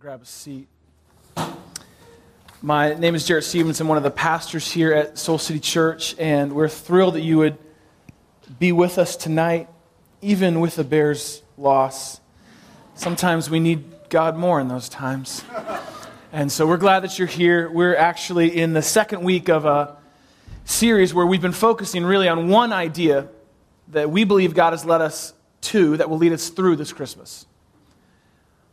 grab a seat. My name is Jarrett Stevens. I'm one of the pastors here at Soul City Church, and we're thrilled that you would be with us tonight, even with the Bears' loss. Sometimes we need God more in those times. And so we're glad that you're here. We're actually in the second week of a series where we've been focusing really on one idea that we believe God has led us to that will lead us through this Christmas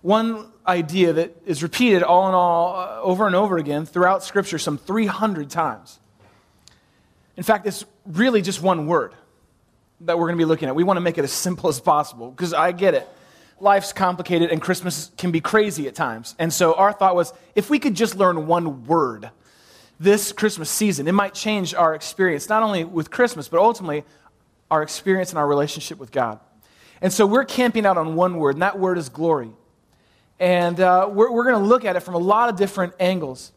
one idea that is repeated all in all uh, over and over again throughout Scripture some 300 times. In fact, it's really just one word that we're going to be looking at. We want to make it as simple as possible because I get it. Life's complicated and Christmas can be crazy at times. And so our thought was if we could just learn one word this Christmas season, it might change our experience, not only with Christmas, but ultimately our experience and our relationship with God. And so we're camping out on one word, and that word is glory. And uh, we're, we're going to look at it from a lot of different angles.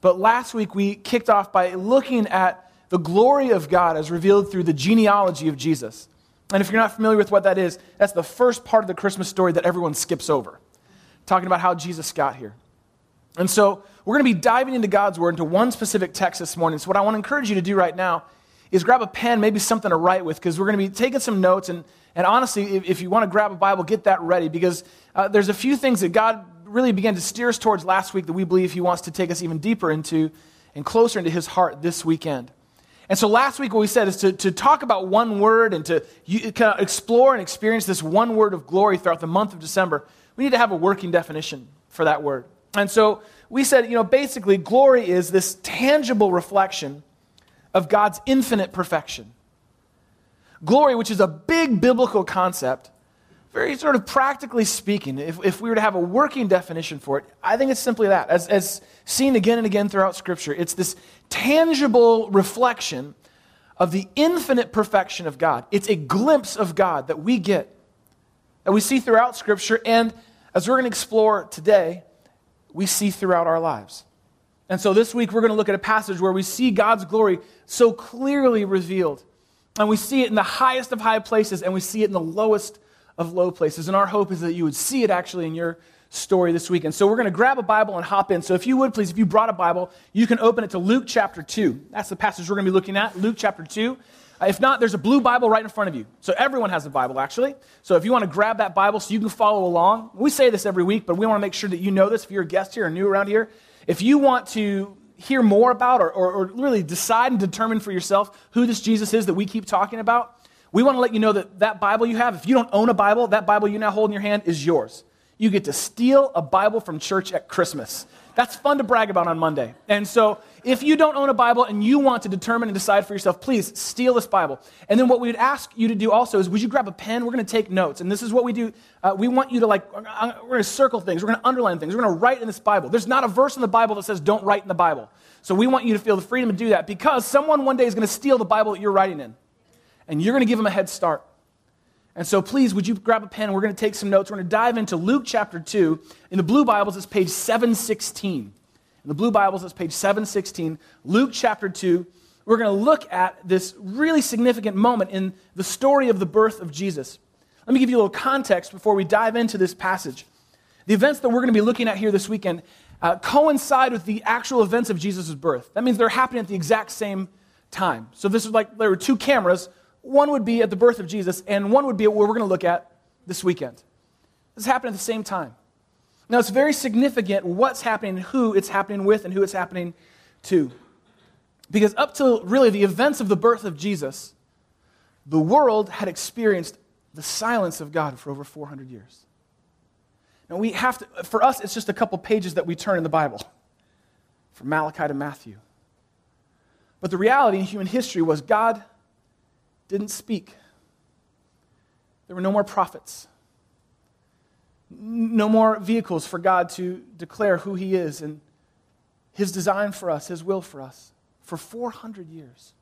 But last week we kicked off by looking at the glory of God as revealed through the genealogy of Jesus. And if you're not familiar with what that is, that's the first part of the Christmas story that everyone skips over, talking about how Jesus got here. And so we're going to be diving into God's Word, into one specific text this morning. So, what I want to encourage you to do right now is grab a pen, maybe something to write with, because we're going to be taking some notes. And, and honestly, if, if you want to grab a Bible, get that ready, because uh, there's a few things that God really began to steer us towards last week that we believe He wants to take us even deeper into and closer into His heart this weekend. And so last week, what we said is to, to talk about one word and to you, kind of explore and experience this one word of glory throughout the month of December. We need to have a working definition for that word. And so we said, you know, basically, glory is this tangible reflection of God's infinite perfection. Glory, which is a big biblical concept, very sort of practically speaking, if, if we were to have a working definition for it, I think it's simply that. As, as seen again and again throughout Scripture, it's this tangible reflection of the infinite perfection of God. It's a glimpse of God that we get, that we see throughout Scripture, and as we're going to explore today, we see throughout our lives. And so this week, we're going to look at a passage where we see God's glory so clearly revealed. And we see it in the highest of high places, and we see it in the lowest of low places. And our hope is that you would see it actually in your story this weekend. So we're going to grab a Bible and hop in. So if you would, please, if you brought a Bible, you can open it to Luke chapter 2. That's the passage we're going to be looking at, Luke chapter 2. Uh, if not, there's a blue Bible right in front of you. So everyone has a Bible, actually. So if you want to grab that Bible so you can follow along, we say this every week, but we want to make sure that you know this if you're a guest here or new around here. If you want to hear more about or, or, or really decide and determine for yourself who this Jesus is that we keep talking about, we want to let you know that that Bible you have, if you don't own a Bible, that Bible you now hold in your hand is yours. You get to steal a Bible from church at Christmas. That's fun to brag about on Monday. And so, if you don't own a Bible and you want to determine and decide for yourself, please steal this Bible. And then, what we would ask you to do also is, would you grab a pen? We're going to take notes. And this is what we do. Uh, we want you to, like, we're going to circle things, we're going to underline things, we're going to write in this Bible. There's not a verse in the Bible that says, don't write in the Bible. So, we want you to feel the freedom to do that because someone one day is going to steal the Bible that you're writing in. And you're going to give them a head start. And so, please, would you grab a pen we're going to take some notes. We're going to dive into Luke chapter 2. In the blue Bibles, it's page 716. In the blue Bibles, it's page 716. Luke chapter 2. We're going to look at this really significant moment in the story of the birth of Jesus. Let me give you a little context before we dive into this passage. The events that we're going to be looking at here this weekend uh, coincide with the actual events of Jesus' birth. That means they're happening at the exact same time. So, this is like there were two cameras one would be at the birth of Jesus, and one would be what we're going to look at this weekend. This happened at the same time. Now, it's very significant what's happening, who it's happening with, and who it's happening to. Because up to really the events of the birth of Jesus, the world had experienced the silence of God for over 400 years. Now, we have to, for us, it's just a couple pages that we turn in the Bible, from Malachi to Matthew. But the reality in human history was God didn't speak. There were no more prophets, no more vehicles for God to declare who He is and His design for us, His will for us, for 400 years.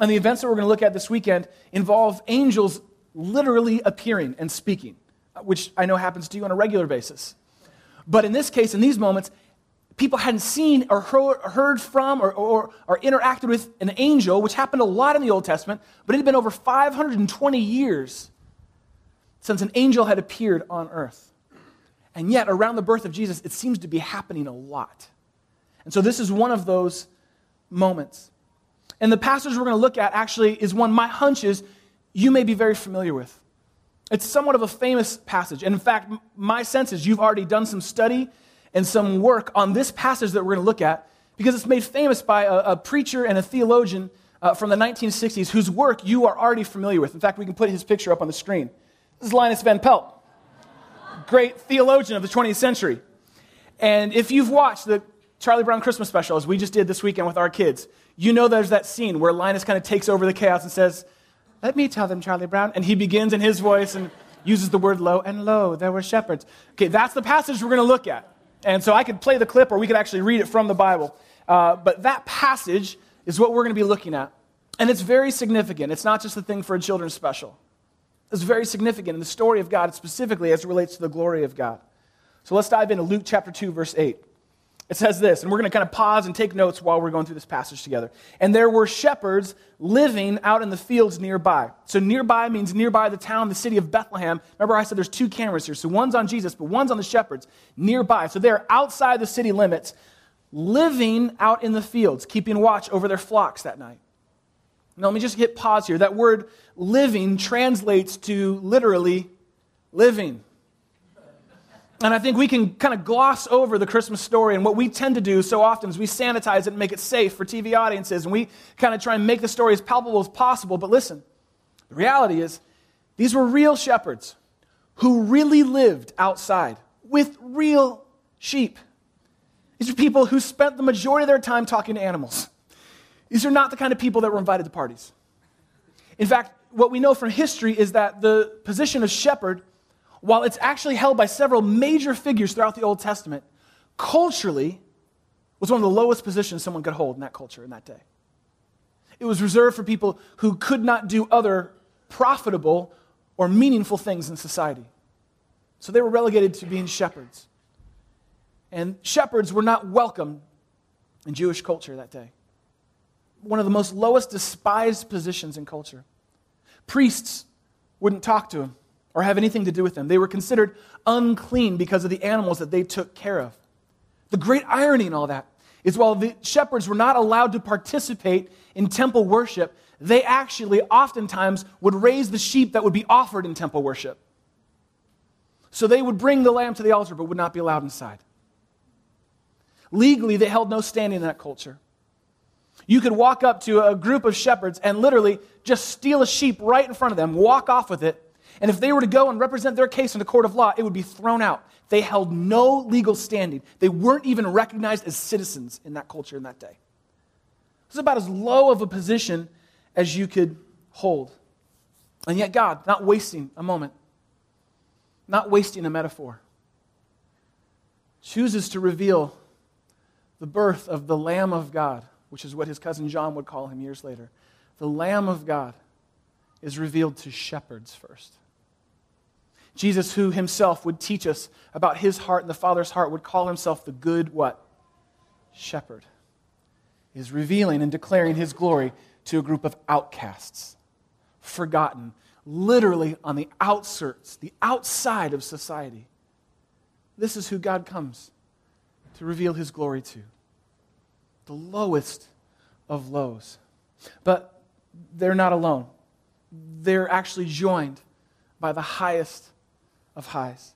And the events that we're going to look at this weekend involve angels literally appearing and speaking, which I know happens to you on a regular basis. But in this case, in these moments, people hadn't seen or heard from or, or, or, interacted with an angel, which happened a lot in the Old Testament, but it had been over 520 years since an angel had appeared on earth. And yet, around the birth of Jesus, it seems to be happening a lot. And so, this is one of those moments. And the passage we're going to look at actually is one my hunch is you may be very familiar with. It's somewhat of a famous passage. And in fact, my sense is you've already done some study and some work on this passage that we're going to look at because it's made famous by a, a preacher and a theologian uh, from the 1960s whose work you are already familiar with. In fact, we can put his picture up on the screen. This is Linus Van Pelt, great theologian of the 20th century. And if you've watched the Charlie Brown Christmas special, as we just did this weekend with our kids, you know there's that scene where Linus kind of takes over the chaos and says, Let me tell them, Charlie Brown. And he begins in his voice and uses the word lo, and lo, there were shepherds. Okay, that's the passage we're going to look at. And so I could play the clip or we could actually read it from the Bible. Uh, but that passage is what we're going to be looking at. And it's very significant. It's not just a thing for a children's special. It's very significant in the story of God, specifically as it relates to the glory of God. So let's dive into Luke chapter 2, verse 8. It says this, and we're going to kind of pause and take notes while we're going through this passage together. And there were shepherds living out in the fields nearby. So nearby means nearby the town, the city of Bethlehem. Remember, I said there's two cameras here. So one's on Jesus, but one's on the shepherds nearby. So they're outside the city limits, living out in the fields, keeping watch over their flocks that night. Now, let me just hit pause here. That word living translates to literally living. And I think we can kind of gloss over the Christmas story. And what we tend to do so often is we sanitize it and make it safe for TV audiences. And we kind of try and make the story as palpable as possible. But listen, the reality is, these were real shepherds who really lived outside with real sheep. These are people who spent the majority of their time talking to animals. These are not the kind of people that were invited to parties. In fact, what we know from history is that the position of shepherd while it's actually held by several major figures throughout the Old Testament, culturally was one of the lowest positions someone could hold in that culture in that day. It was reserved for people who could not do other profitable or meaningful things in society. So they were relegated to being shepherds. And shepherds were not welcome in Jewish culture that day. One of the most lowest despised positions in culture. Priests wouldn't talk to him or have anything to do with them. They were considered unclean because of the animals that they took care of. The great irony in all that is while the shepherds were not allowed to participate in temple worship, they actually oftentimes would raise the sheep that would be offered in temple worship. So they would bring the lamb to the altar but would not be allowed inside. Legally, they held no standing in that culture. You could walk up to a group of shepherds and literally just steal a sheep right in front of them, walk off with it, and if they were to go and represent their case in a court of law, it would be thrown out. They held no legal standing. They weren't even recognized as citizens in that culture in that day. It was about as low of a position as you could hold. And yet, God, not wasting a moment, not wasting a metaphor, chooses to reveal the birth of the Lamb of God, which is what his cousin John would call him years later. The Lamb of God is revealed to shepherds first. Jesus, who himself would teach us about his heart and the Father's heart, would call himself the good what? Shepherd. Is revealing and declaring his glory to a group of outcasts, forgotten, literally on the outskirts, the outside of society. This is who God comes to reveal his glory to. The lowest of lows. But they're not alone. They're actually joined by the highest of highs.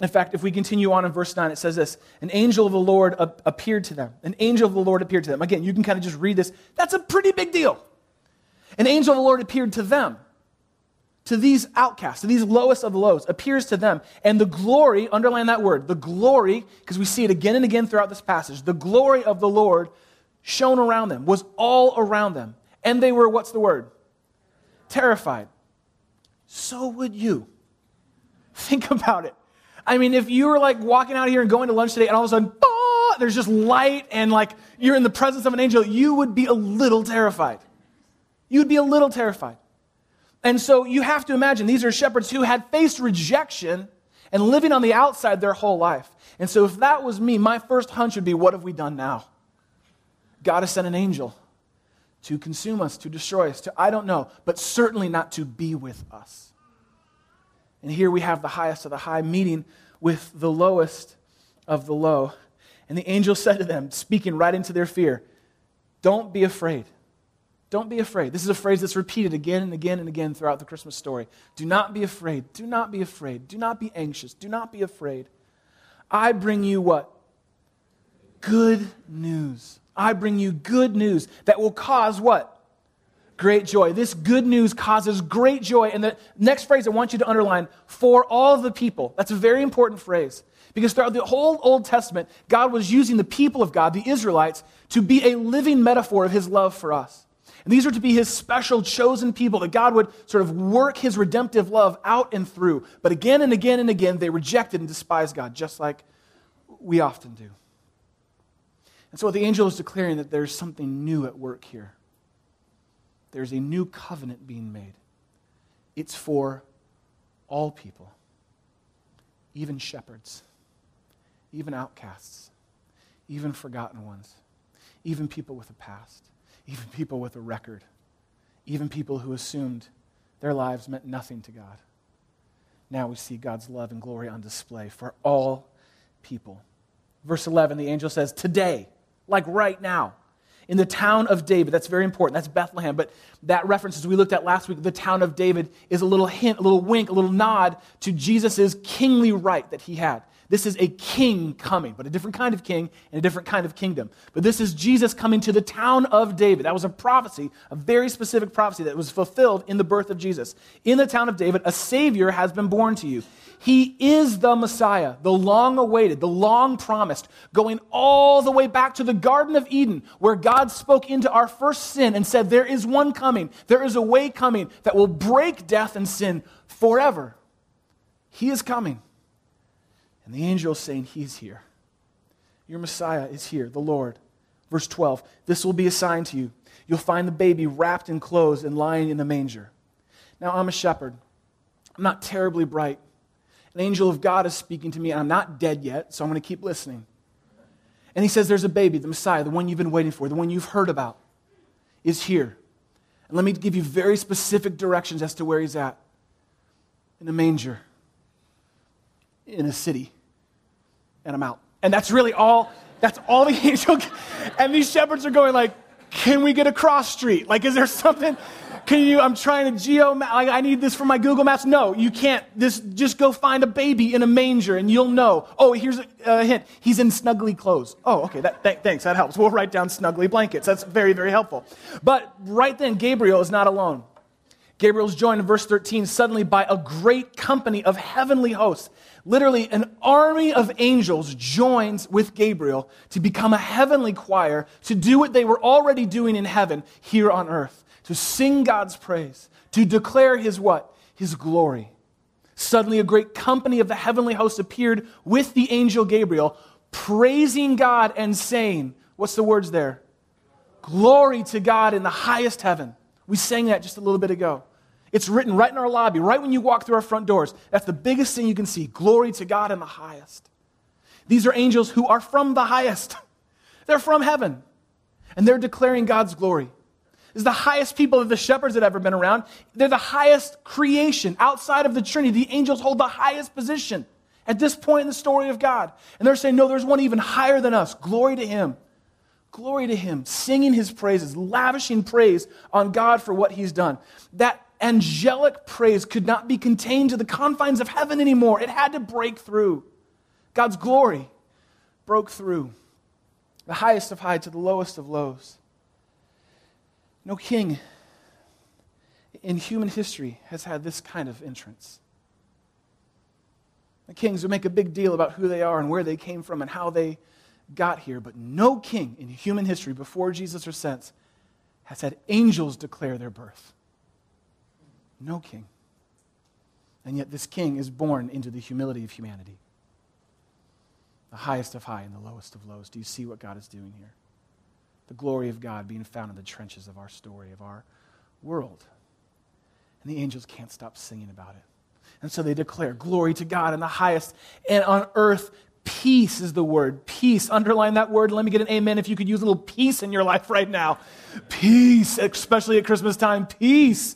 In fact, if we continue on in verse 9, it says this An angel of the Lord appeared to them. An angel of the Lord appeared to them. Again, you can kind of just read this. That's a pretty big deal. An angel of the Lord appeared to them, to these outcasts, to these lowest of the lows, appears to them. And the glory, underline that word, the glory, because we see it again and again throughout this passage, the glory of the Lord shone around them, was all around them. And they were, what's the word? Terrified. So would you. Think about it. I mean, if you were like walking out here and going to lunch today and all of a sudden, bah, there's just light and like you're in the presence of an angel, you would be a little terrified. You would be a little terrified. And so you have to imagine these are shepherds who had faced rejection and living on the outside their whole life. And so if that was me, my first hunch would be, what have we done now? God has sent an angel to consume us, to destroy us, to I don't know, but certainly not to be with us. And here we have the highest of the high meeting with the lowest of the low. And the angel said to them, speaking right into their fear, Don't be afraid. Don't be afraid. This is a phrase that's repeated again and again and again throughout the Christmas story. Do not be afraid. Do not be afraid. Do not be anxious. Do not be afraid. I bring you what? Good news. I bring you good news that will cause what? Great joy. This good news causes great joy. And the next phrase I want you to underline for all the people. That's a very important phrase. Because throughout the whole Old Testament, God was using the people of God, the Israelites, to be a living metaphor of his love for us. And these are to be his special chosen people that God would sort of work his redemptive love out and through. But again and again and again, they rejected and despised God, just like we often do. And so the angel is declaring that there's something new at work here. There's a new covenant being made. It's for all people, even shepherds, even outcasts, even forgotten ones, even people with a past even people with a record, even people who assumed their lives meant nothing to God. Now we see God's love and glory on display for all people. Verse 11, the angel says, Today, like right now, in the town of David. That's very important. That's Bethlehem. But that reference, as we looked at last week, the town of David is a little hint, a little wink, a little nod to Jesus' kingly right that he had. This is a king coming, but a different kind of king and a different kind of kingdom. But this is Jesus coming to the town of David. That was a prophecy, a very specific prophecy that was fulfilled in the birth of Jesus. In the town of David, a Savior has been born to you. He is the Messiah, the long awaited, the long promised, going all the way back to the Garden of Eden, where God spoke into our first sin and said, There is one coming, there is a way coming that will break death and sin forever. He is coming. And the angel is saying, He's here. Your Messiah is here, the Lord. Verse 12 This will be a sign to you. You'll find the baby wrapped in clothes and lying in the manger. Now, I'm a shepherd. I'm not terribly bright. An angel of God is speaking to me, and I'm not dead yet, so I'm going to keep listening. And he says, There's a baby, the Messiah, the one you've been waiting for, the one you've heard about, is here. And let me give you very specific directions as to where he's at in a manger in a city, and I'm out. And that's really all, that's all the angel, and these shepherds are going like, can we get a cross street? Like, is there something? Can you, I'm trying to geo, like, I need this for my Google Maps. No, you can't. This, just go find a baby in a manger and you'll know. Oh, here's a, a hint. He's in snuggly clothes. Oh, okay. That, th- thanks. That helps. We'll write down snuggly blankets. That's very, very helpful. But right then, Gabriel is not alone. Gabriel's joined in verse 13 suddenly by a great company of heavenly hosts. Literally, an army of angels joins with Gabriel to become a heavenly choir to do what they were already doing in heaven here on earth to sing God's praise, to declare his what? His glory. Suddenly, a great company of the heavenly hosts appeared with the angel Gabriel, praising God and saying, What's the words there? Glory to God in the highest heaven. We sang that just a little bit ago. It's written right in our lobby, right when you walk through our front doors. That's the biggest thing you can see. Glory to God in the highest. These are angels who are from the highest. They're from heaven. And they're declaring God's glory. This is the highest people that the shepherds had ever been around. They're the highest creation. Outside of the Trinity, the angels hold the highest position at this point in the story of God. And they're saying, no, there's one even higher than us. Glory to him. Glory to him. Singing his praises, lavishing praise on God for what he's done. That angelic praise could not be contained to the confines of heaven anymore. It had to break through. God's glory broke through. The highest of high to the lowest of lows. No king in human history has had this kind of entrance. The kings would make a big deal about who they are and where they came from and how they got here, but no king in human history before Jesus or since has had angels declare their birth. No king. And yet, this king is born into the humility of humanity. The highest of high and the lowest of lows. Do you see what God is doing here? The glory of God being found in the trenches of our story, of our world. And the angels can't stop singing about it. And so they declare, Glory to God in the highest, and on earth, peace is the word. Peace. Underline that word. Let me get an amen if you could use a little peace in your life right now. Peace, especially at Christmas time. Peace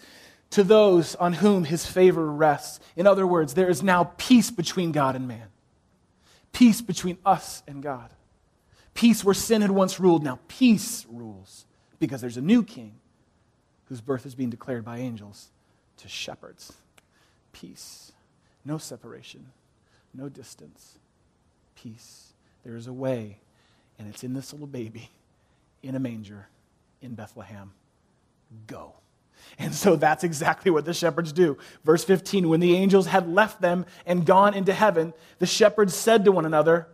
to those on whom his favor rests. In other words, there is now peace between God and man. Peace between us and God. Peace where sin had once ruled. Now peace rules because there's a new king whose birth is being declared by angels to shepherds. Peace. No separation. No distance. Peace. There is a way, and it's in this little baby in a manger in Bethlehem. Go. And so that's exactly what the shepherds do. Verse 15 When the angels had left them and gone into heaven, the shepherds said to one another,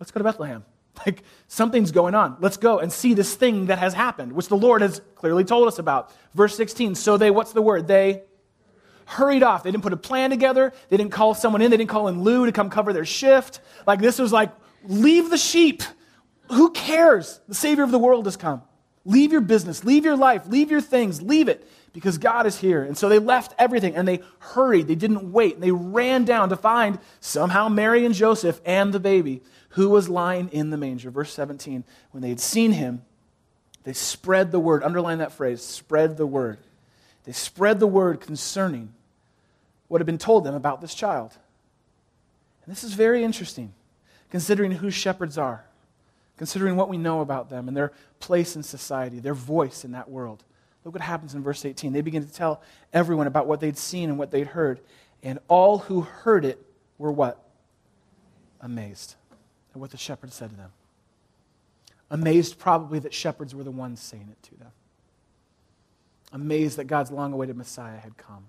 Let's go to Bethlehem. Like something's going on. Let's go and see this thing that has happened, which the Lord has clearly told us about. Verse 16. So they, what's the word? They hurried off. They didn't put a plan together. They didn't call someone in. They didn't call in Lou to come cover their shift. Like this was like, leave the sheep. Who cares? The Savior of the world has come. Leave your business, leave your life, leave your things, leave it because God is here. And so they left everything and they hurried. They didn't wait. And they ran down to find somehow Mary and Joseph and the baby who was lying in the manger. Verse 17, when they had seen him, they spread the word. Underline that phrase spread the word. They spread the word concerning what had been told them about this child. And this is very interesting, considering who shepherds are considering what we know about them and their place in society, their voice in that world. Look what happens in verse 18. They begin to tell everyone about what they'd seen and what they'd heard. And all who heard it were what? Amazed at what the shepherds said to them. Amazed, probably, that shepherds were the ones saying it to them. Amazed that God's long awaited Messiah had come.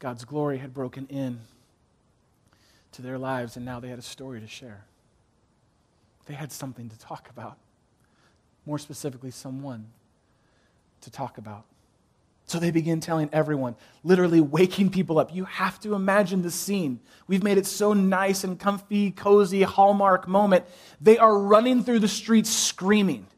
God's glory had broken in to their lives, and now they had a story to share. They had something to talk about. More specifically, someone to talk about. So they begin telling everyone, literally waking people up. You have to imagine the scene. We've made it so nice and comfy, cozy, hallmark moment. They are running through the streets screaming.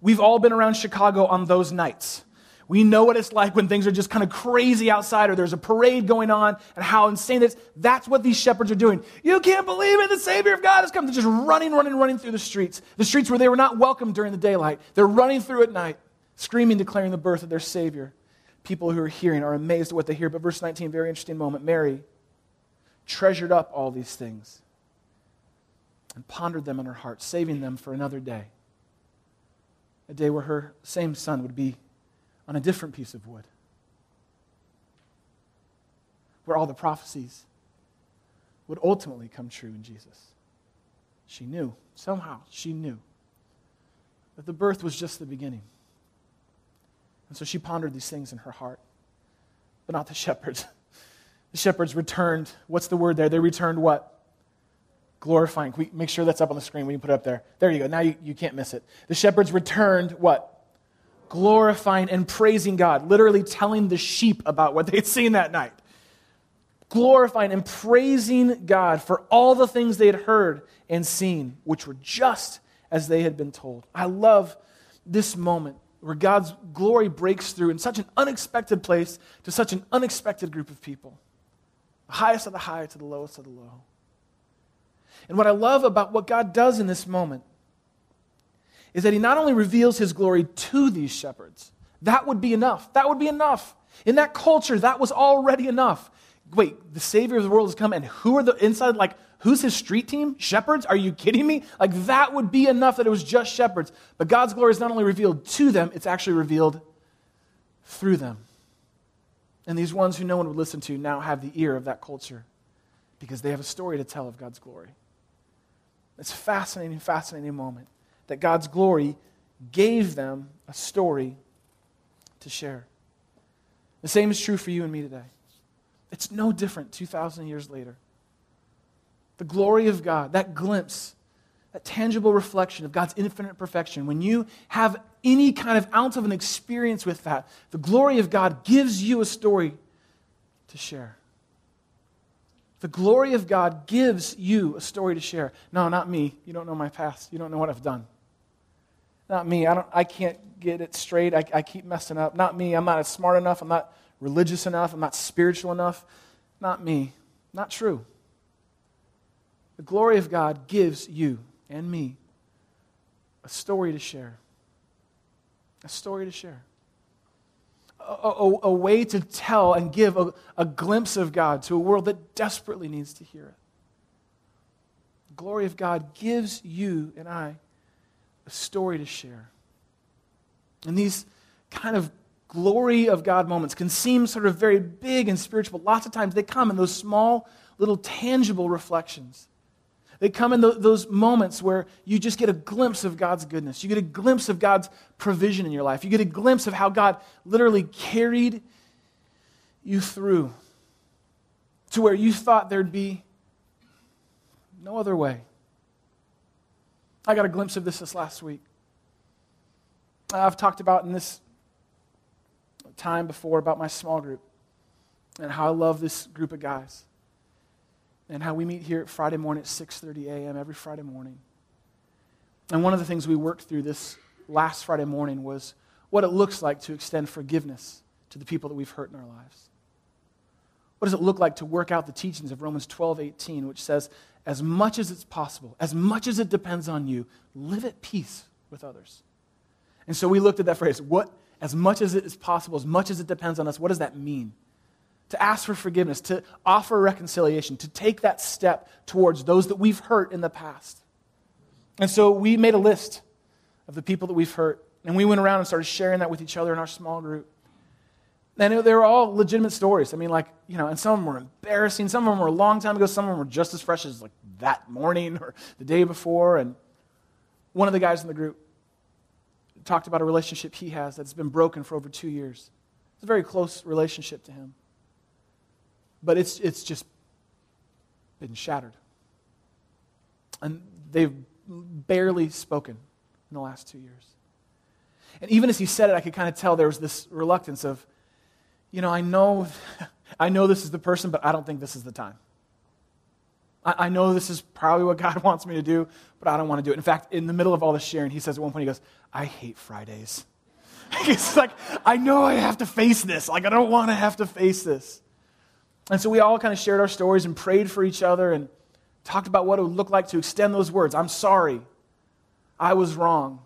We've all been around Chicago on those nights. We know what it's like when things are just kind of crazy outside or there's a parade going on and how insane it is. That's what these shepherds are doing. You can't believe it. The Savior of God has come. They're just running, running, running through the streets. The streets where they were not welcome during the daylight. They're running through at night, screaming, declaring the birth of their Savior. People who are hearing are amazed at what they hear. But verse 19, very interesting moment. Mary treasured up all these things and pondered them in her heart, saving them for another day. A day where her same son would be on a different piece of wood where all the prophecies would ultimately come true in Jesus. She knew, somehow, she knew that the birth was just the beginning. And so she pondered these things in her heart, but not the shepherds. The shepherds returned, what's the word there? They returned what? Glorifying. We make sure that's up on the screen? when you put it up there. There you go. Now you, you can't miss it. The shepherds returned what? Glorifying and praising God, literally telling the sheep about what they'd seen that night. Glorifying and praising God for all the things they had heard and seen, which were just as they had been told. I love this moment where God's glory breaks through in such an unexpected place to such an unexpected group of people. The highest of the high to the lowest of the low. And what I love about what God does in this moment is that he not only reveals his glory to these shepherds, that would be enough. That would be enough. In that culture, that was already enough. Wait, the Savior of the world has come, and who are the inside? Like, who's his street team? Shepherds? Are you kidding me? Like, that would be enough that it was just shepherds. But God's glory is not only revealed to them, it's actually revealed through them. And these ones who no one would listen to now have the ear of that culture because they have a story to tell of God's glory. It's a fascinating, fascinating moment that God's glory gave them a story to share. The same is true for you and me today. It's no different 2,000 years later. The glory of God, that glimpse, that tangible reflection of God's infinite perfection, when you have any kind of ounce of an experience with that, the glory of God gives you a story to share. The glory of God gives you a story to share. No, not me. You don't know my past. You don't know what I've done. Not me. I, don't, I can't get it straight. I, I keep messing up. Not me. I'm not smart enough. I'm not religious enough. I'm not spiritual enough. Not me. Not true. The glory of God gives you and me a story to share. A story to share. A, a, a, way to tell and give a, a glimpse of God to a world that desperately needs to hear it. The glory of God gives you and I a story to share. And these kind of glory of God moments can seem sort of very big and spiritual, lots of times they come in those small, little tangible reflections. They come in those moments where you just get a glimpse of God's goodness. You get a glimpse of God's provision in your life. You get a glimpse of how God literally carried you through to where you thought there'd be no other way. I got a glimpse of this this last week. I've talked about in this time before about my small group and how I love this group of guys and how we meet here at Friday morning at 6:30 a.m. every Friday morning. And one of the things we worked through this last Friday morning was what it looks like to extend forgiveness to the people that we've hurt in our lives. What does it look like to work out the teachings of Romans 12:18 which says as much as it's possible, as much as it depends on you, live at peace with others. And so we looked at that phrase, what as much as it is possible, as much as it depends on us, what does that mean? To ask for forgiveness, to offer reconciliation, to take that step towards those that we've hurt in the past. And so we made a list of the people that we've hurt, and we went around and started sharing that with each other in our small group. And they were all legitimate stories. I mean, like, you know, and some of them were embarrassing. Some of them were a long time ago. Some of them were just as fresh as like that morning or the day before. And one of the guys in the group talked about a relationship he has that's been broken for over two years. It's a very close relationship to him. But it's, it's just been shattered. And they've barely spoken in the last two years. And even as he said it, I could kind of tell there was this reluctance of, you know, I know, I know this is the person, but I don't think this is the time. I, I know this is probably what God wants me to do, but I don't want to do it. In fact, in the middle of all this sharing, he says at one point, he goes, I hate Fridays. He's like, I know I have to face this. Like, I don't want to have to face this. And so we all kind of shared our stories and prayed for each other and talked about what it would look like to extend those words. I'm sorry. I was wrong.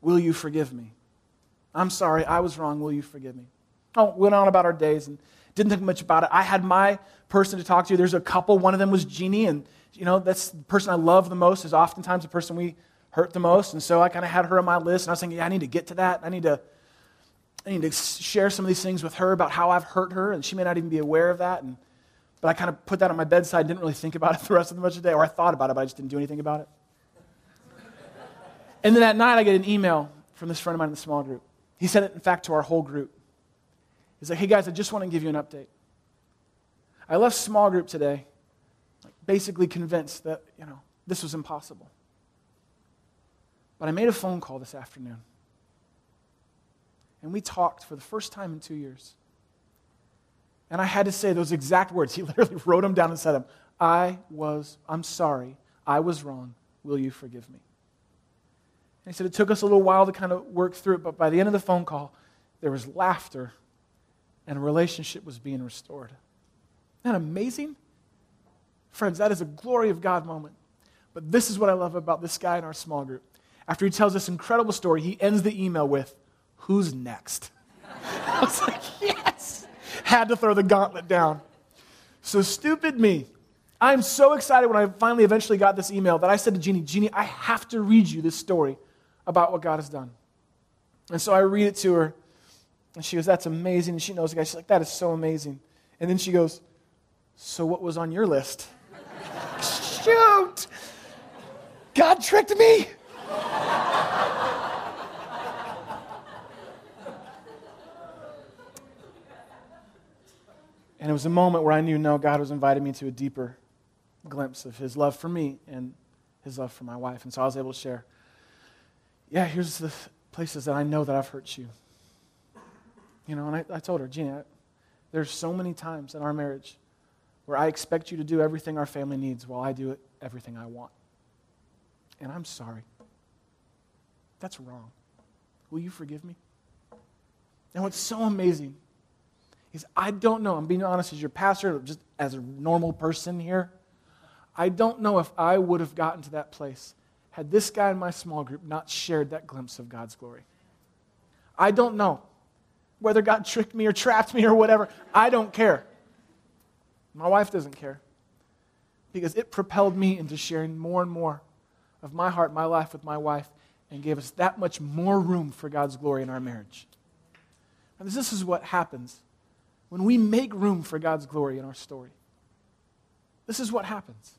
Will you forgive me? I'm sorry. I was wrong. Will you forgive me? Oh, went on about our days and didn't think much about it. I had my person to talk to. There's a couple. One of them was Jeannie, and you know that's the person I love the most. Is oftentimes the person we hurt the most, and so I kind of had her on my list. And I was thinking, yeah, I need to get to that. I need to, I need to share some of these things with her about how I've hurt her, and she may not even be aware of that. And but I kind of put that on my bedside. Didn't really think about it the rest of the much of the day, or I thought about it, but I just didn't do anything about it. and then that night, I get an email from this friend of mine in the small group. He sent it, in fact, to our whole group. He's like, hey guys, I just want to give you an update. I left small group today, basically convinced that, you know, this was impossible. But I made a phone call this afternoon. And we talked for the first time in two years. And I had to say those exact words. He literally wrote them down and said them. I was, I'm sorry. I was wrong. Will you forgive me? And he said it took us a little while to kind of work through it, but by the end of the phone call, there was laughter and a relationship was being restored. Isn't that amazing? Friends, that is a glory of God moment. But this is what I love about this guy in our small group. After he tells this incredible story, he ends the email with, Who's next? I was like, Yes! Had to throw the gauntlet down. So stupid me. I'm so excited when I finally eventually got this email that I said to Jeannie, Jeannie, I have to read you this story about what God has done. And so I read it to her. And she goes, That's amazing. And she knows the guy. She's like, That is so amazing. And then she goes, So what was on your list? Shoot! God tricked me. and it was a moment where I knew, no, God was inviting me to a deeper glimpse of his love for me and his love for my wife. And so I was able to share, yeah, here's the places that I know that I've hurt you. You know, and I, I told her, Gina, there's so many times in our marriage where I expect you to do everything our family needs while I do everything I want. And I'm sorry. That's wrong. Will you forgive me? And what's so amazing is I don't know, I'm being honest as your pastor, just as a normal person here, I don't know if I would have gotten to that place had this guy in my small group not shared that glimpse of God's glory. I don't know whether God tricked me or trapped me or whatever. I don't care. My wife doesn't care. because it propelled me into sharing more and more of my heart, my life with my wife, and gave us that much more room for God's glory in our marriage. And this is what happens when we make room for God's glory in our story. This is what happens.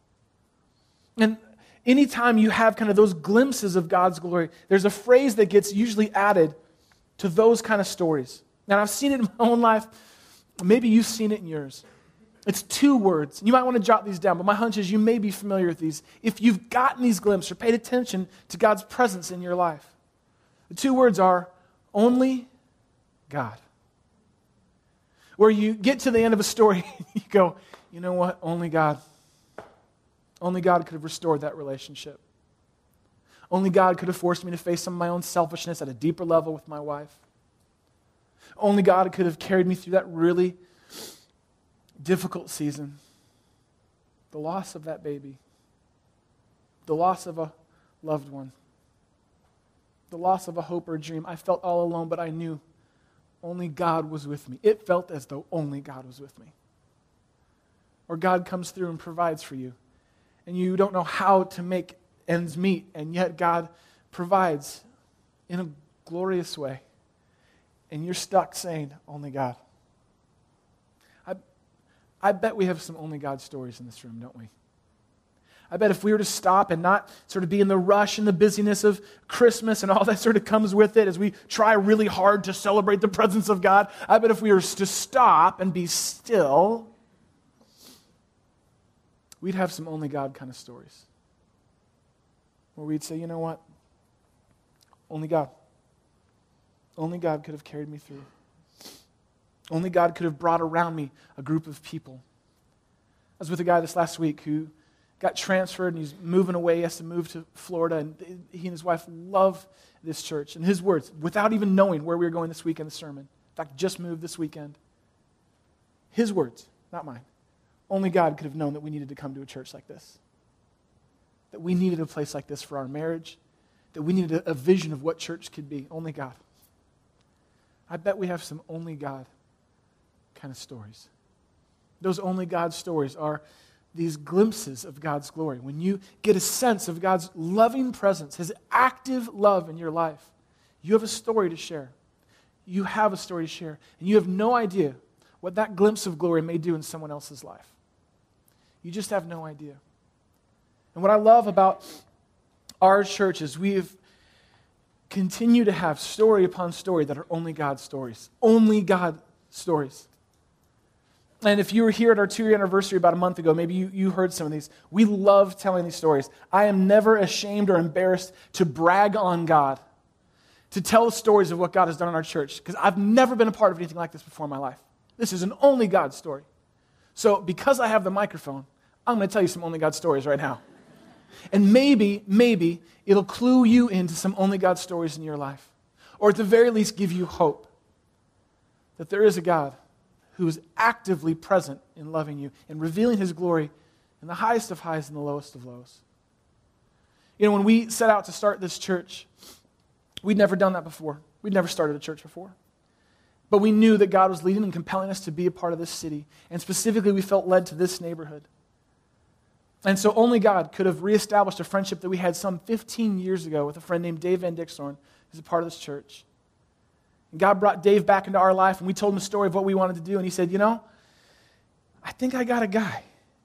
And anytime you have kind of those glimpses of God's glory, there's a phrase that gets usually added to those kind of stories. And I've seen it in my own life. Maybe you've seen it in yours. It's two words. You might want to jot these down, but my hunch is you may be familiar with these. If you've gotten these glimpses or paid attention to God's presence in your life, the two words are only God. Where you get to the end of a story, you go, you know what? Only God. Only God could have restored that relationship. Only God could have forced me to face some of my own selfishness at a deeper level with my wife. Only God could have carried me through that really difficult season. The loss of that baby, the loss of a loved one, the loss of a hope or a dream. I felt all alone, but I knew only God was with me. It felt as though only God was with me. Or God comes through and provides for you, and you don't know how to make ends meet, and yet God provides in a glorious way. And you're stuck saying, Only God. I, I bet we have some only God stories in this room, don't we? I bet if we were to stop and not sort of be in the rush and the busyness of Christmas and all that sort of comes with it as we try really hard to celebrate the presence of God, I bet if we were to stop and be still, we'd have some only God kind of stories where we'd say, you know what? Only God. Only God could have carried me through. Only God could have brought around me a group of people. I was with a guy this last week who got transferred and he's moving away. He has to move to Florida. And he and his wife love this church. And his words, without even knowing where we were going this week in the sermon, in fact, just moved this weekend. His words, not mine. Only God could have known that we needed to come to a church like this that we needed a place like this for our marriage, that we needed a, a vision of what church could be. Only God. I bet we have some only God kind of stories. Those only God stories are these glimpses of God's glory. When you get a sense of God's loving presence, His active love in your life, you have a story to share. You have a story to share. And you have no idea what that glimpse of glory may do in someone else's life. You just have no idea. And what I love about our church is we've continued to have story upon story that are only God stories. Only God stories. And if you were here at our two year anniversary about a month ago, maybe you, you heard some of these. We love telling these stories. I am never ashamed or embarrassed to brag on God, to tell stories of what God has done in our church, because I've never been a part of anything like this before in my life. This is an only God story. So, because I have the microphone, I'm going to tell you some only God stories right now. And maybe, maybe it'll clue you into some only God stories in your life. Or at the very least, give you hope that there is a God who is actively present in loving you and revealing his glory in the highest of highs and the lowest of lows. You know, when we set out to start this church, we'd never done that before. We'd never started a church before. But we knew that God was leading and compelling us to be a part of this city. And specifically, we felt led to this neighborhood. And so only God could have reestablished a friendship that we had some 15 years ago with a friend named Dave Van Dixhorn, who's a part of this church. And God brought Dave back into our life, and we told him the story of what we wanted to do. And he said, You know, I think I got a guy.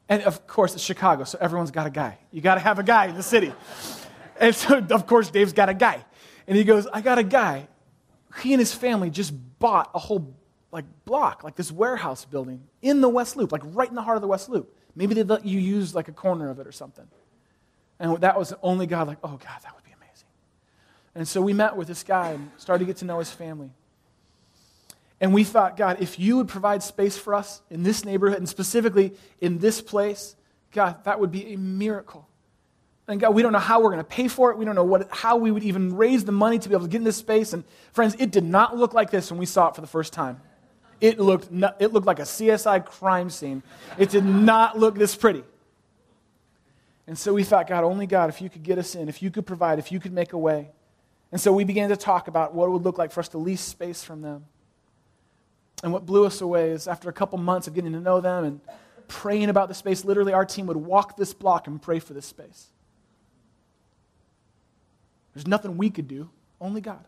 And of course, it's Chicago, so everyone's got a guy. You got to have a guy in the city. and so, of course, Dave's got a guy. And he goes, I got a guy. He and his family just bought a whole like block, like this warehouse building in the West Loop, like right in the heart of the West Loop. Maybe they'd let you use like a corner of it or something. And that was the only God, like, oh, God, that would be amazing. And so we met with this guy and started to get to know his family. And we thought, God, if you would provide space for us in this neighborhood and specifically in this place, God, that would be a miracle. And God, we don't know how we're going to pay for it. We don't know what, how we would even raise the money to be able to get in this space. And friends, it did not look like this when we saw it for the first time. It looked, it looked like a CSI crime scene. It did not look this pretty. And so we thought, God, only God, if you could get us in, if you could provide, if you could make a way. And so we began to talk about what it would look like for us to lease space from them. And what blew us away is after a couple months of getting to know them and praying about the space. Literally, our team would walk this block and pray for this space. There's nothing we could do, only God.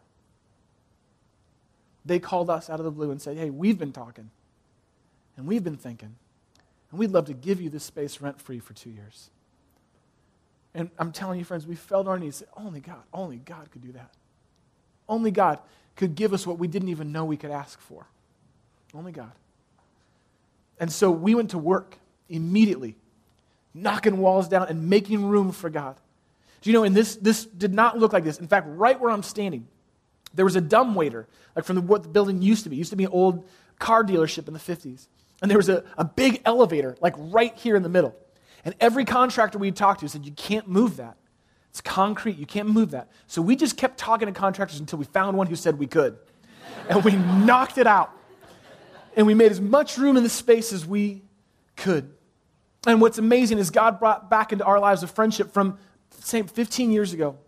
They called us out of the blue and said, Hey, we've been talking and we've been thinking, and we'd love to give you this space rent free for two years. And I'm telling you, friends, we fell to our knees. Only God, only God could do that. Only God could give us what we didn't even know we could ask for. Only God. And so we went to work immediately, knocking walls down and making room for God. Do you know, and this, this did not look like this. In fact, right where I'm standing, there was a dumb waiter, like from the, what the building used to be. It used to be an old car dealership in the 50s. And there was a, a big elevator, like right here in the middle. And every contractor we talked to said, You can't move that. It's concrete. You can't move that. So we just kept talking to contractors until we found one who said we could. And we knocked it out. And we made as much room in the space as we could. And what's amazing is God brought back into our lives a friendship from, say, 15 years ago.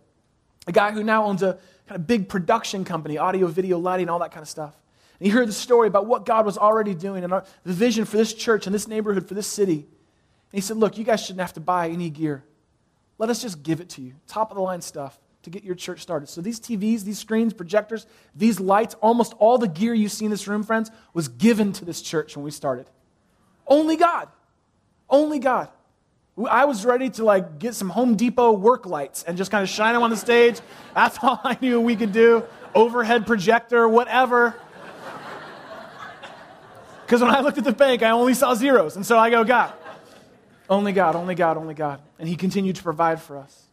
A guy who now owns a kind of big production company, audio, video, lighting, all that kind of stuff. And he heard the story about what God was already doing and our, the vision for this church and this neighborhood, for this city. And he said, Look, you guys shouldn't have to buy any gear. Let us just give it to you. Top of the line stuff to get your church started. So these TVs, these screens, projectors, these lights, almost all the gear you see in this room, friends, was given to this church when we started. Only God. Only God. I was ready to like get some Home Depot work lights and just kind of shine them on the stage. That's all I knew we could do. Overhead projector, whatever. Because when I looked at the bank, I only saw zeros. And so I go, God, only God, only God, only God. And He continued to provide for us.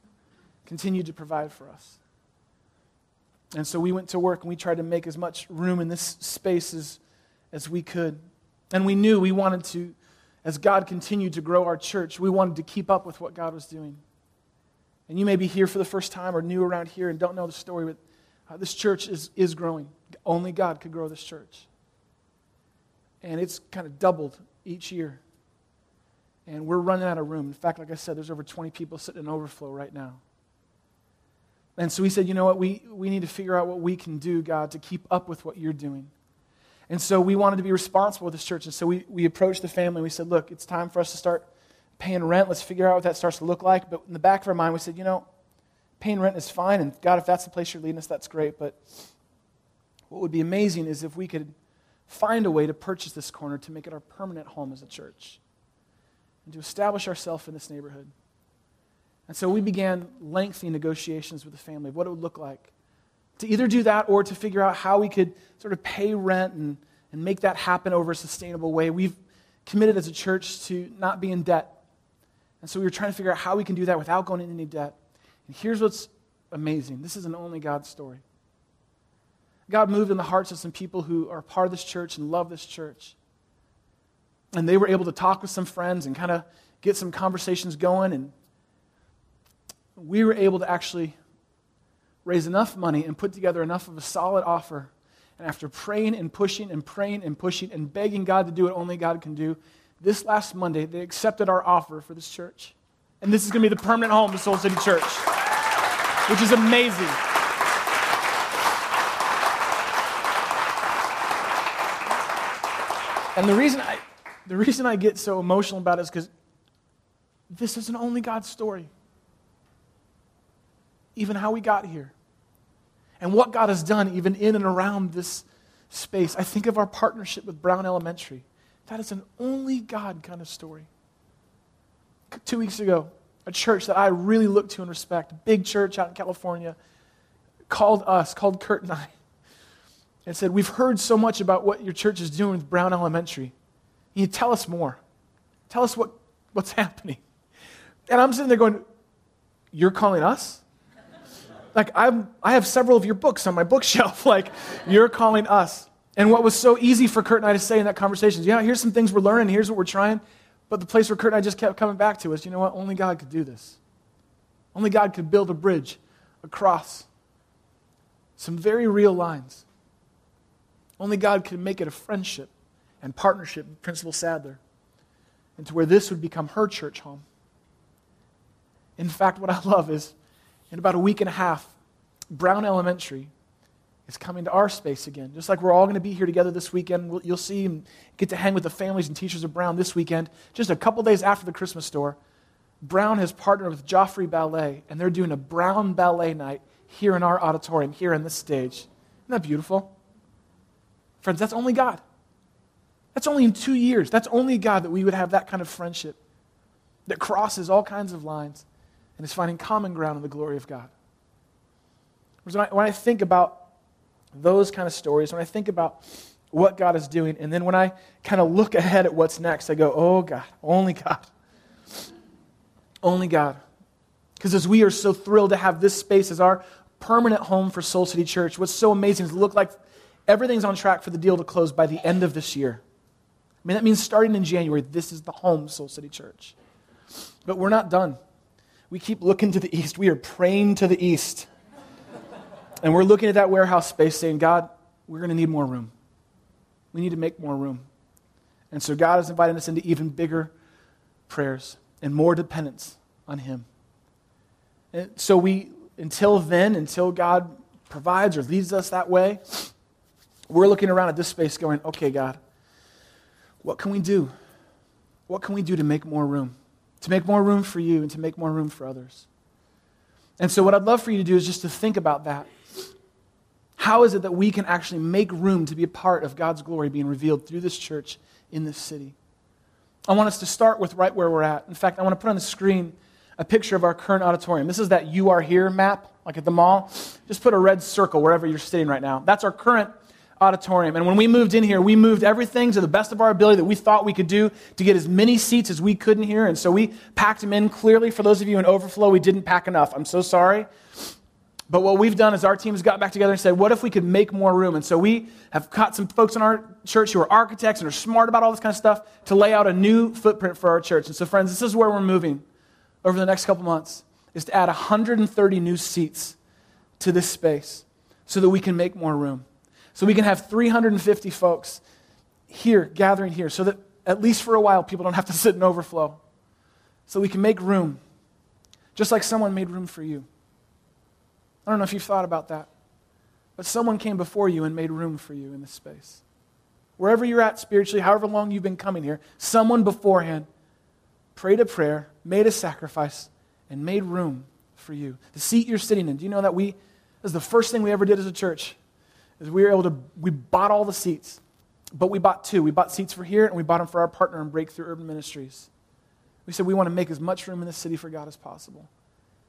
Continued to provide for us. And so we went to work and we tried to make as much room in this space as, as we could. And we knew we wanted to, as God continued to grow our church, we wanted to keep up with what God was doing. And you may be here for the first time or new around here and don't know the story, but uh, this church is, is growing. Only God could grow this church and it's kind of doubled each year. And we're running out of room. In fact, like I said, there's over 20 people sitting in overflow right now. And so we said, you know what? We, we need to figure out what we can do, God, to keep up with what you're doing. And so we wanted to be responsible with this church. And so we, we approached the family. and We said, look, it's time for us to start paying rent. Let's figure out what that starts to look like. But in the back of our mind, we said, you know, paying rent is fine. And God, if that's the place you're leading us, that's great. But what would be amazing is if we could find a way to purchase this corner to make it our permanent home as a church and to establish ourselves in this neighborhood. And so we began lengthy negotiations with the family of what it would look like to either do that or to figure out how we could sort of pay rent and, and make that happen over a sustainable way. We've committed as a church to not be in debt. And so we were trying to figure out how we can do that without going into any debt. And here's what's amazing this is an only God story. God moved in the hearts of some people who are part of this church and love this church. And they were able to talk with some friends and kind of get some conversations going. And we were able to actually raise enough money and put together enough of a solid offer. And after praying and pushing and praying and pushing and begging God to do what only God can do, this last Monday, they accepted our offer for this church. And this is going to be the permanent home of Soul City Church, which is amazing. And the reason I, the reason I get so emotional about it is because this is an only God story. Even how we got here. And what God has done, even in and around this space. I think of our partnership with Brown Elementary. That is an only God kind of story. Two weeks ago, a church that I really look to and respect, a big church out in California, called us, called Kurt and I, and said, We've heard so much about what your church is doing with Brown Elementary. You tell us more? Tell us what, what's happening. And I'm sitting there going, You're calling us? Like, I'm, I have several of your books on my bookshelf. Like, you're calling us. And what was so easy for Kurt and I to say in that conversation is, yeah, here's some things we're learning, here's what we're trying. But the place where Kurt and I just kept coming back to is, you know what? Only God could do this. Only God could build a bridge across some very real lines. Only God could make it a friendship and partnership with Principal Sadler into where this would become her church home. In fact, what I love is in about a week and a half, Brown Elementary is coming to our space again. Just like we're all going to be here together this weekend. We'll, you'll see and get to hang with the families and teachers of Brown this weekend. Just a couple days after the Christmas store, Brown has partnered with Joffrey Ballet, and they're doing a Brown Ballet night here in our auditorium, here on this stage. Isn't that beautiful? Friends, that's only God. That's only in two years. That's only God that we would have that kind of friendship that crosses all kinds of lines and is finding common ground in the glory of God. When I, when I think about those kind of stories, when I think about what God is doing, and then when I kind of look ahead at what's next, I go, oh God, only God. Only God. Because as we are so thrilled to have this space as our permanent home for Soul City Church, what's so amazing is it like everything's on track for the deal to close by the end of this year. I mean, that means starting in January, this is the home, Soul City Church. But we're not done. We keep looking to the east. We are praying to the east. and we're looking at that warehouse space saying, God, we're going to need more room. We need to make more room. And so God is inviting us into even bigger prayers and more dependence on Him. And so we, until then, until God provides or leads us that way, we're looking around at this space going, okay, God, what can we do? What can we do to make more room? To make more room for you and to make more room for others. And so, what I'd love for you to do is just to think about that. How is it that we can actually make room to be a part of God's glory being revealed through this church in this city? I want us to start with right where we're at. In fact, I want to put on the screen a picture of our current auditorium. This is that You Are Here map, like at the mall. Just put a red circle wherever you're sitting right now. That's our current auditorium. And when we moved in here, we moved everything to the best of our ability that we thought we could do to get as many seats as we could in here. And so we packed them in. Clearly, for those of you in overflow, we didn't pack enough. I'm so sorry. But what we've done is our team has got back together and said, what if we could make more room? And so we have got some folks in our church who are architects and are smart about all this kind of stuff to lay out a new footprint for our church. And so, friends, this is where we're moving over the next couple months, is to add 130 new seats to this space so that we can make more room. So we can have 350 folks here, gathering here, so that at least for a while people don't have to sit in overflow. So we can make room, just like someone made room for you. I don't know if you've thought about that, but someone came before you and made room for you in this space. Wherever you're at spiritually, however long you've been coming here, someone beforehand prayed a prayer, made a sacrifice, and made room for you. The seat you're sitting in, do you know that we, is the first thing we ever did as a church? Is we were able to, we bought all the seats, but we bought two. We bought seats for here and we bought them for our partner in Breakthrough Urban Ministries. We said we want to make as much room in this city for God as possible.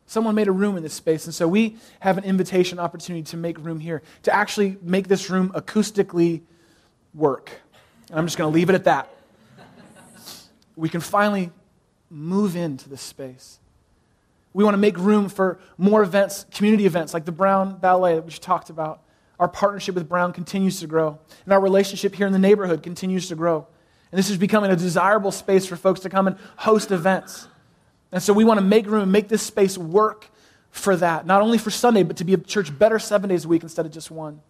Someone made a room in this space, and so we have an invitation opportunity to make room here, to actually make this room acoustically work. And I'm just going to leave it at that. we can finally move into this space. We want to make room for more events, community events like the Brown Ballet, which you talked about. Our partnership with Brown continues to grow, and our relationship here in the neighborhood continues to grow. And this is becoming a desirable space for folks to come and host events. And so we want to make room and make this space work for that, not only for Sunday, but to be a church better seven days a week instead of just one.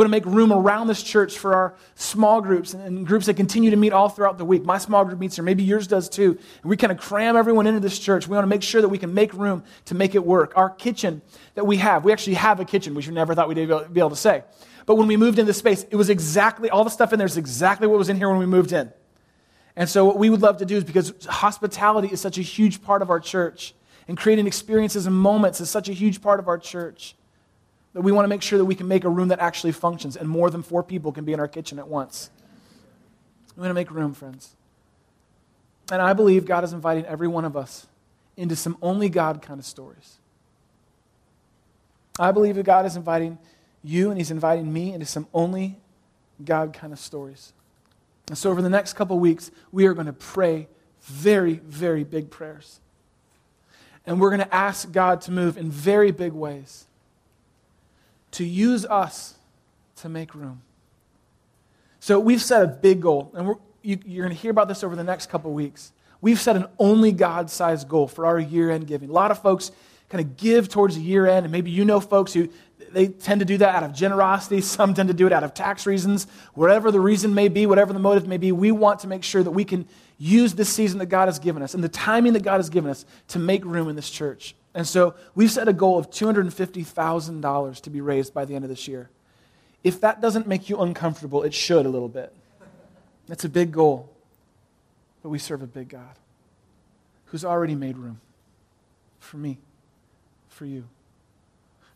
We want to make room around this church for our small groups and, and, groups that continue to meet all throughout the week. My small group meets here, maybe yours does too. And we kind of cram everyone into this church. We want to make sure that we can make room to make it work. Our kitchen that we have, we actually have a kitchen, which we never thought we'd be able to say. But when we moved into space, it was exactly, all the stuff in there is exactly what was in here when we moved in. And so what we would love to do is because hospitality is such a huge part of our church, and creating experiences and moments is such a huge part of our church that we want to make sure that we can make a room that actually functions and more than four people can be in our kitchen at once. We want to make room, friends. And I believe God is inviting every one of us into some only God kind of stories. I believe that God is inviting you and He's inviting me into some only God kind of stories. And so, over the next couple weeks, we are going to pray very, very big prayers. And we're going to ask God to move in very big ways to use us to make room. So we've set a big goal, and you, are going to hear about this over the next couple weeks. We've set an only God sized goal for our year end giving. A lot of folks kind of give towards the year end, and maybe you know folks who they tend to do that out of generosity. Some tend to do it out of tax reasons. Whatever the reason may be, whatever the motive may be, we want to make sure that we can use this season that God has given us and the timing that God has given us to make room in this church. And so we've set a goal of $250,000 to be raised by the end of this year. If that doesn't make you uncomfortable, it should a little bit. That's a big goal. But we serve a big God who's already made room for me, for you,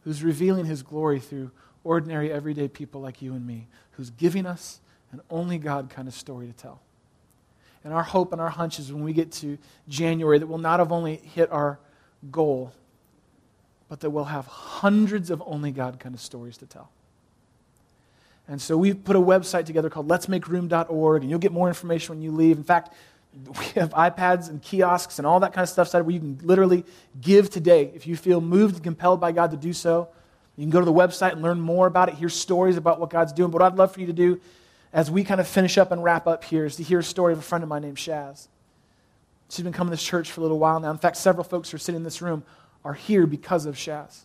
who's revealing his glory through ordinary, everyday people like you and me, who's giving us an only God kind of story to tell. And our hope and our hunch is when we get to January that we'll not have only hit our goal, but that we'll have hundreds of only God kind of stories to tell. And so we've put a website together called letsmakeroom.org, and you'll get more information when you leave. In fact, we have iPads and kiosks and all that kind of stuff set where you can literally give today. If you feel moved and compelled by God to do so, you can go to the website and learn more about it, hear stories about what God's doing. But what I'd love for you to do as we kind of finish up and wrap up here is to hear a story of a friend of mine named Shaz. She's been coming to this church for a little while now. In fact, several folks who are sitting in this room are here because of Shaz.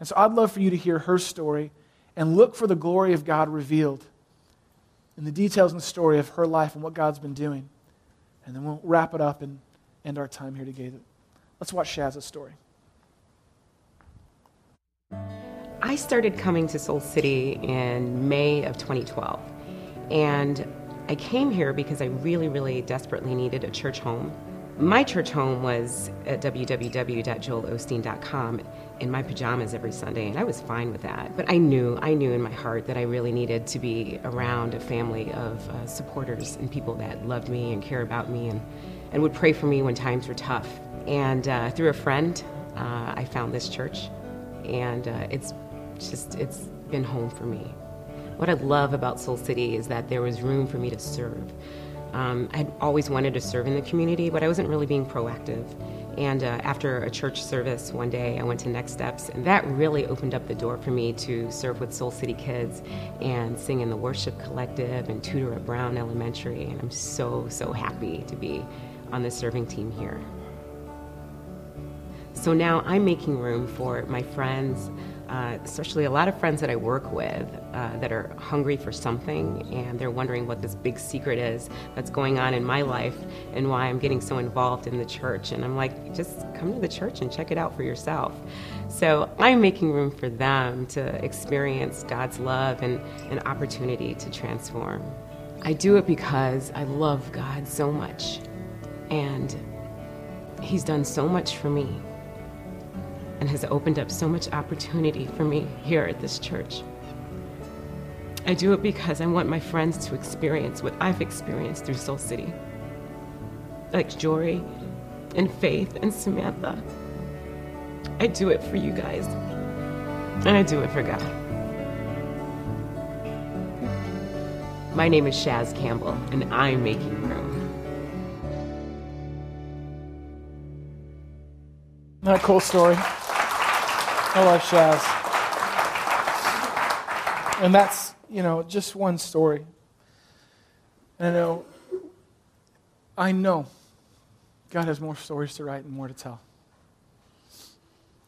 And so I'd love for you to hear her story and look for the glory of God revealed in the details and the story of her life and what God's been doing. And then we'll wrap it up and end our time here together. Let's watch Shaz's story. I started coming to Soul City in May of 2012. And I came here because I really, really desperately needed a church home. My church home was at www.joelosteen.com in my pajamas every Sunday, and I was fine with that. But I knew, I knew in my heart that I really needed to be around a family of uh, supporters and people that loved me and care about me and, and would pray for me when times were tough. And uh, through a friend, uh, I found this church, and uh, it's just, it's been home for me. What I love about Soul City is that there was room for me to serve. Um, I'd always wanted to serve in the community, but I wasn't really being proactive. And uh, after a church service one day, I went to Next Steps, and that really opened up the door for me to serve with Soul City kids and sing in the worship collective and tutor at Brown Elementary. And I'm so, so happy to be on the serving team here. So now I'm making room for my friends, uh, especially a lot of friends that I work with uh, that are hungry for something and they're wondering what this big secret is that's going on in my life and why I'm getting so involved in the church. And I'm like, just come to the church and check it out for yourself. So I'm making room for them to experience God's love and an opportunity to transform. I do it because I love God so much and He's done so much for me and has opened up so much opportunity for me here at this church. I do it because I want my friends to experience what I've experienced through Soul City. Like Jory and Faith and Samantha. I do it for you guys. And I do it for God. My name is Shaz Campbell, and I'm making room. Not a cool story. I love Shaz. And that's, you know, just one story. And I know, I know God has more stories to write and more to tell.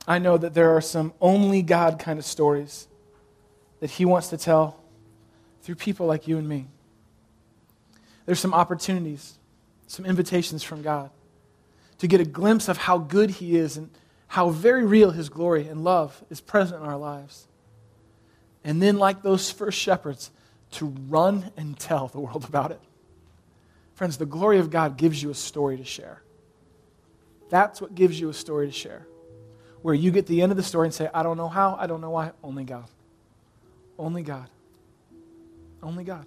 I know that there are some only God kind of stories that He wants to tell through people like you and me. There's some opportunities, some invitations from God to get a glimpse of how good He is and how very real his glory and love is present in our lives. And then, like those first shepherds, to run and tell the world about it. Friends, the glory of God gives you a story to share. That's what gives you a story to share. Where you get the end of the story and say, I don't know how, I don't know why, only God. Only God. Only God.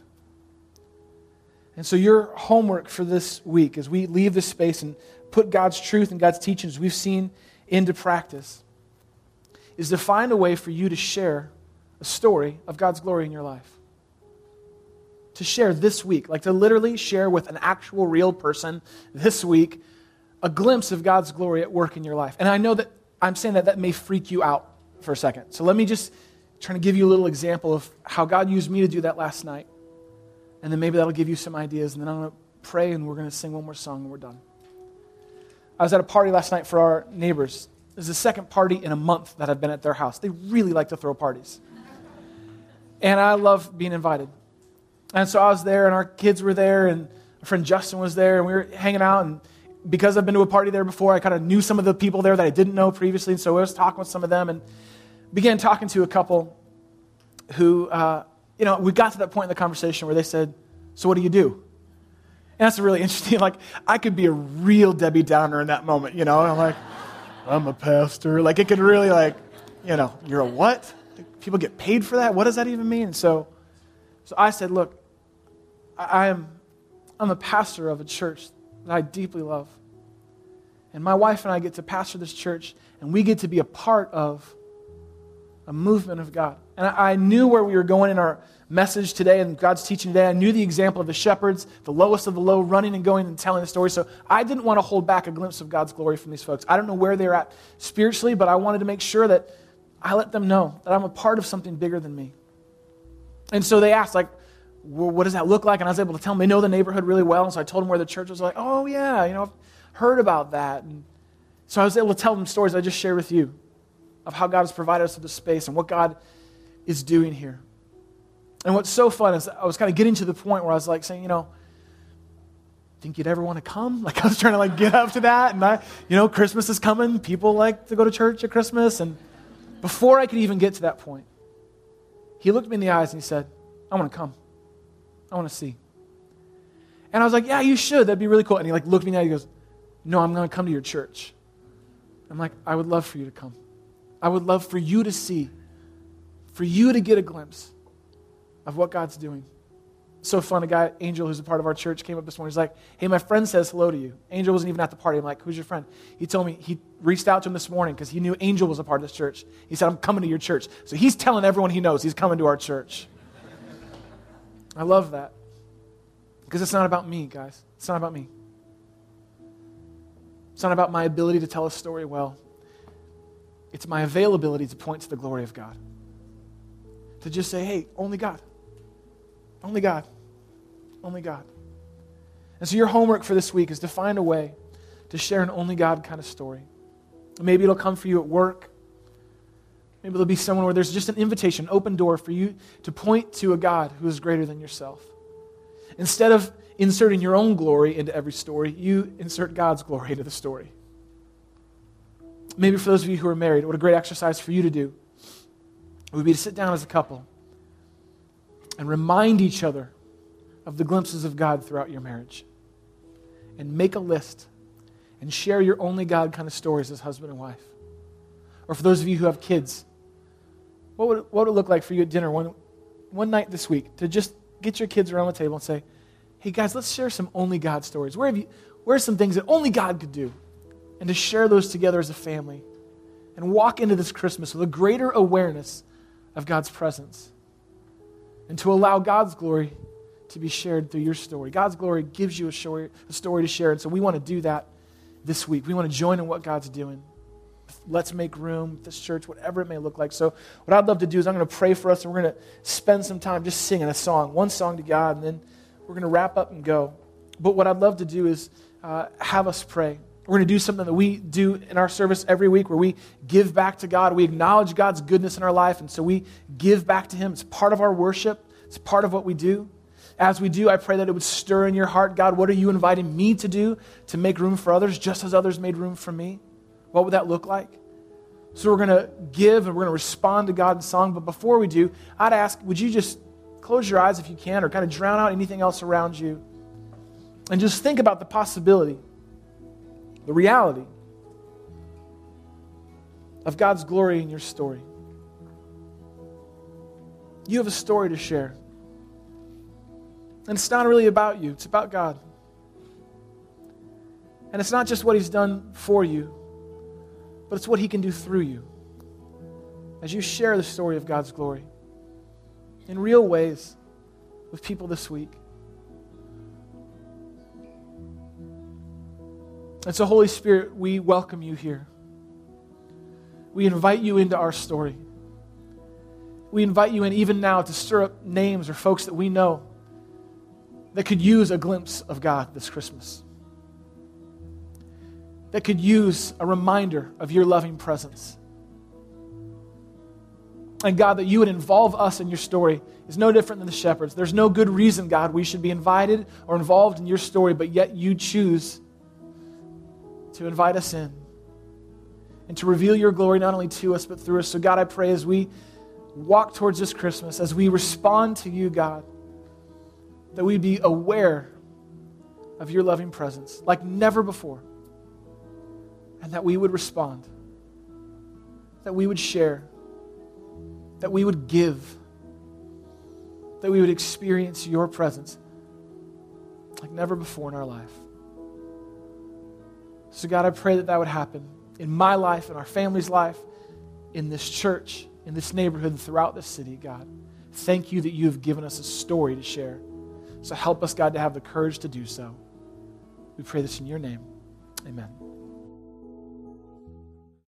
And so, your homework for this week, as we leave this space and put God's truth and God's teachings we've seen into practice is to find a way for you to share a story of God's glory in your life. To share this week, like to literally share with an actual real person this week a glimpse of God's glory at work in your life. And I know that I'm saying that that may freak you out for a second. So let me just try to give you a little example of how God used me to do that last night. And then maybe that'll give you some ideas. And then I'm going to pray and we're going to sing one more song and we're done. I was at a party last night for our neighbors. This is the second party in a month that I've been at their house. They really like to throw parties. And I love being invited. And so I was there, and our kids were there, and my friend Justin was there, and we were hanging out. And because I've been to a party there before, I kind of knew some of the people there that I didn't know previously. And so I was talking with some of them and began talking to a couple who, uh, you know, we got to that point in the conversation where they said, So what do you do? And that's really interesting. Like, I could be a real Debbie Downer in that moment, you know? I'm like, I'm a pastor. Like, it could really, like, you know, you're a what? People get paid for that? What does that even mean? So, so I said, Look, I, I am, I'm a pastor of a church that I deeply love. And my wife and I get to pastor this church, and we get to be a part of a movement of God. And I, I knew where we were going in our message today and God's teaching today. I knew the example of the shepherds, the lowest of the low, running and going and telling the story. So I didn't want to hold back a glimpse of God's glory from these folks. I don't know where they're at spiritually, but I wanted to make sure that I let them know that I'm a part of something bigger than me. And so they asked, like, well, what does that look like? And I was able to tell them they know the neighborhood really well. And so I told them where the church was. Like, oh, yeah, you know, I've heard about that. And so I was able to tell them stories I just shared with you of how God has provided us with the space and what God is doing here. And what's so fun is I was kind of getting to the point where I was like saying, you know, think you'd ever want to come? Like I was trying to like get up to that. And I, you know, Christmas is coming. People like to go to church at Christmas. And before I could even get to that point, he looked me in the eyes and he said, I want to come. I want to see. And I was like, yeah, you should. That'd be really cool. And he like looked me in the eye. He goes, no, I'm going to come to your church. I'm like, I would love for you to come. I would love for you to see, for you to get a glimpse of what God's doing. So fun, a guy, Angel, who's a part of our church, came up this morning. He's like, Hey, my friend says hello to you. Angel wasn't even at the party. I'm like, Who's your friend? He told me he reached out to him this morning because he knew Angel was a part of this church. He said, I'm coming to your church. So he's telling everyone he knows he's coming to our church. I love that. Because it's not about me, guys. It's not about me. It's not about my ability to tell a story well. It's my availability to point to the glory of God. To just say, hey, only God. Only God. Only God. And so your homework for this week is to find a way to share an only God kind of story. Maybe it'll come for you at work. Maybe there'll be someone where there's just an invitation, open door for you to point to a God who is greater than yourself. Instead of inserting your own glory into every story, you insert God's glory into the story. Maybe for those of you who are married, what a great exercise for you to do would be to sit down as a couple and remind each other of the glimpses of God throughout your marriage. And make a list and share your only God kind of stories as husband and wife. Or for those of you who have kids, what would, what would it look like for you at dinner one, one night this week to just get your kids around the table and say, hey guys, let's share some only God stories. Where, have you, where are some things that only God could do? And to share those together as a family and walk into this Christmas with a greater awareness of God's presence and to allow God's glory to be shared through your story. God's glory gives you a story, a story to share, and so we want to do that this week. We want to join in what God's doing. Let's make room, this church, whatever it may look like. So, what I'd love to do is I'm going to pray for us, and we're going to spend some time just singing a song, one song to God, and then we're going to wrap up and go. But what I'd love to do is uh, have us pray. We're going to do something that we do in our service every week where we give back to God. We acknowledge God's goodness in our life, and so we give back to Him. It's part of our worship, it's part of what we do. As we do, I pray that it would stir in your heart God, what are you inviting me to do to make room for others, just as others made room for me? What would that look like? So we're going to give and we're going to respond to God in song. But before we do, I'd ask, would you just close your eyes if you can, or kind of drown out anything else around you, and just think about the possibility the reality of God's glory in your story. You have a story to share. And it's not really about you, it's about God. And it's not just what He's done for you, but it's what He can do through you as you share the story of God's glory in real ways with people this week. And so, Holy Spirit, we welcome you here. We invite you into our story. We invite you in even now to stir up names or folks that we know that could use a glimpse of God this Christmas, that could use a reminder of your loving presence. And God, that you would involve us in your story is no different than the shepherds. There's no good reason, God, we should be invited or involved in your story, but yet you choose to invite us in and to reveal your glory not only to us but through us. So, God, I pray as we walk towards this Christmas, as we respond to you, God, that we be aware of your loving presence like never before, and that we would respond, that we would share, that we would give, that we would experience your presence like never before in our life. So, God, I pray that that would happen in my life, in our family's life, in this church, in this neighborhood, and throughout this city, God. Thank you that you have given us a story to share. So help us, God, to have the courage to do so. We pray this in your name. Amen.